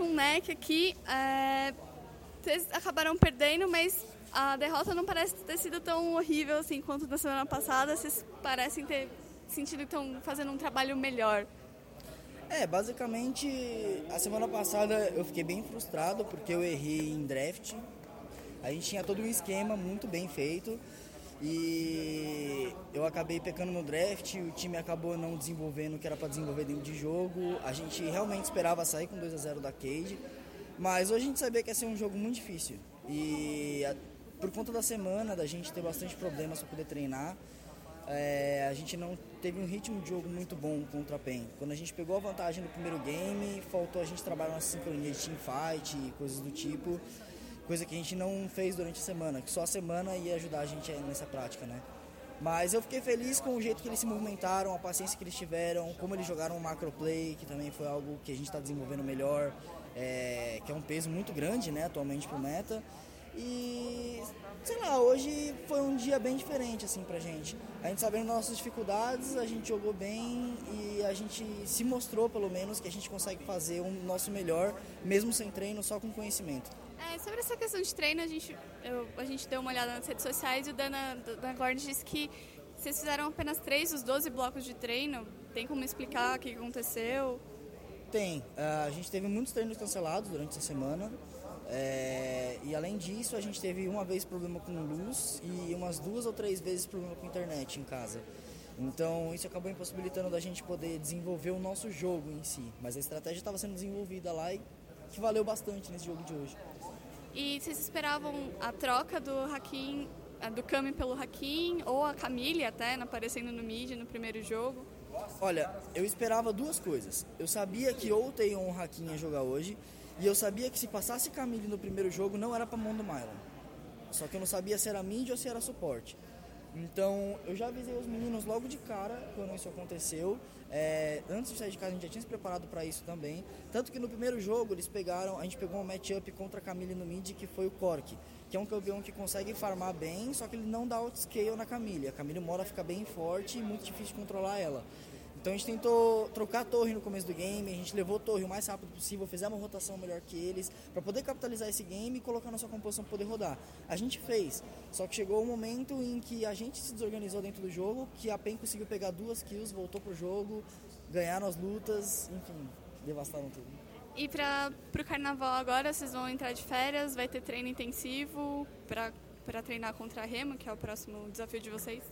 com o NEC aqui. É, vocês acabaram perdendo, mas a derrota não parece ter sido tão horrível assim quanto na semana passada. Vocês parecem ter sentido que estão fazendo um trabalho melhor. É, basicamente, a semana passada eu fiquei bem frustrado porque eu errei em draft. A gente tinha todo um esquema muito bem feito e eu acabei pecando no draft, o time acabou não desenvolvendo o que era para desenvolver dentro de jogo. A gente realmente esperava sair com 2 a 0 da Cade, mas hoje a gente sabia que ia ser um jogo muito difícil. E por conta da semana, da gente ter bastante problemas para poder treinar, é, a gente não teve um ritmo de jogo muito bom contra a PEN. Quando a gente pegou a vantagem no primeiro game, faltou a gente trabalhar na sincronia de teamfight e coisas do tipo coisa que a gente não fez durante a semana, que só a semana ia ajudar a gente nessa prática, né? Mas eu fiquei feliz com o jeito que eles se movimentaram, a paciência que eles tiveram, como eles jogaram o macro play, que também foi algo que a gente está desenvolvendo melhor, é, que é um peso muito grande, né, atualmente pro meta. E sei lá, hoje foi um dia bem diferente assim pra gente. A gente sabendo das nossas dificuldades, a gente jogou bem e a gente se mostrou pelo menos que a gente consegue fazer o nosso melhor, mesmo sem treino, só com conhecimento. É, sobre essa questão de treino, a gente, eu, a gente deu uma olhada nas redes sociais e o Dana, Dana Gord disse que vocês fizeram apenas três dos 12 blocos de treino. Tem como explicar o que aconteceu? Tem. Uh, a gente teve muitos treinos cancelados durante essa semana. É, e além disso, a gente teve uma vez problema com luz e umas duas ou três vezes problema com internet em casa. Então isso acabou impossibilitando da gente poder desenvolver o nosso jogo em si. Mas a estratégia estava sendo desenvolvida lá e que valeu bastante nesse jogo de hoje. E vocês esperavam a troca do Hakim, do Kami pelo Hakim, ou a Camille até aparecendo no mid no primeiro jogo? Olha, eu esperava duas coisas. Eu sabia que ou tem um Hakim ia jogar hoje, e eu sabia que se passasse Camille no primeiro jogo não era para mão do Mylon. Só que eu não sabia se era mid ou se era suporte. Então eu já avisei os meninos logo de cara quando isso aconteceu. É, antes de sair de casa a gente já tinha se preparado para isso também. Tanto que no primeiro jogo eles pegaram, a gente pegou um matchup contra a Camille no mid que foi o Cork, que é um campeão que consegue farmar bem, só que ele não dá outscale na Camille. A Camille mora fica bem forte e muito difícil controlar ela. Então a gente tentou trocar a torre no começo do game, a gente levou a torre o mais rápido possível, fizemos uma rotação melhor que eles, para poder capitalizar esse game e colocar nossa composição para poder rodar. A gente fez, só que chegou um momento em que a gente se desorganizou dentro do jogo, que a PEN conseguiu pegar duas kills, voltou pro jogo, ganharam as lutas, enfim, devastaram tudo. E para o carnaval agora, vocês vão entrar de férias, vai ter treino intensivo para treinar contra a Remo, que é o próximo desafio de vocês?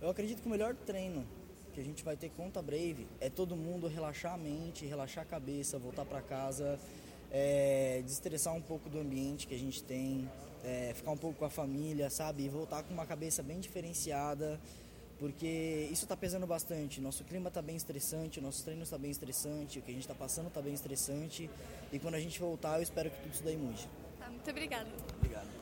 Eu acredito que o melhor treino que a gente vai ter conta Brave é todo mundo relaxar a mente, relaxar a cabeça, voltar para casa, é, destressar um pouco do ambiente que a gente tem, é, ficar um pouco com a família, sabe? E voltar com uma cabeça bem diferenciada, porque isso está pesando bastante. Nosso clima está bem estressante, nossos treinos está bem estressante, o que a gente está passando está bem estressante. E quando a gente voltar, eu espero que tudo isso daí mude. Tá, muito obrigada. Obrigado.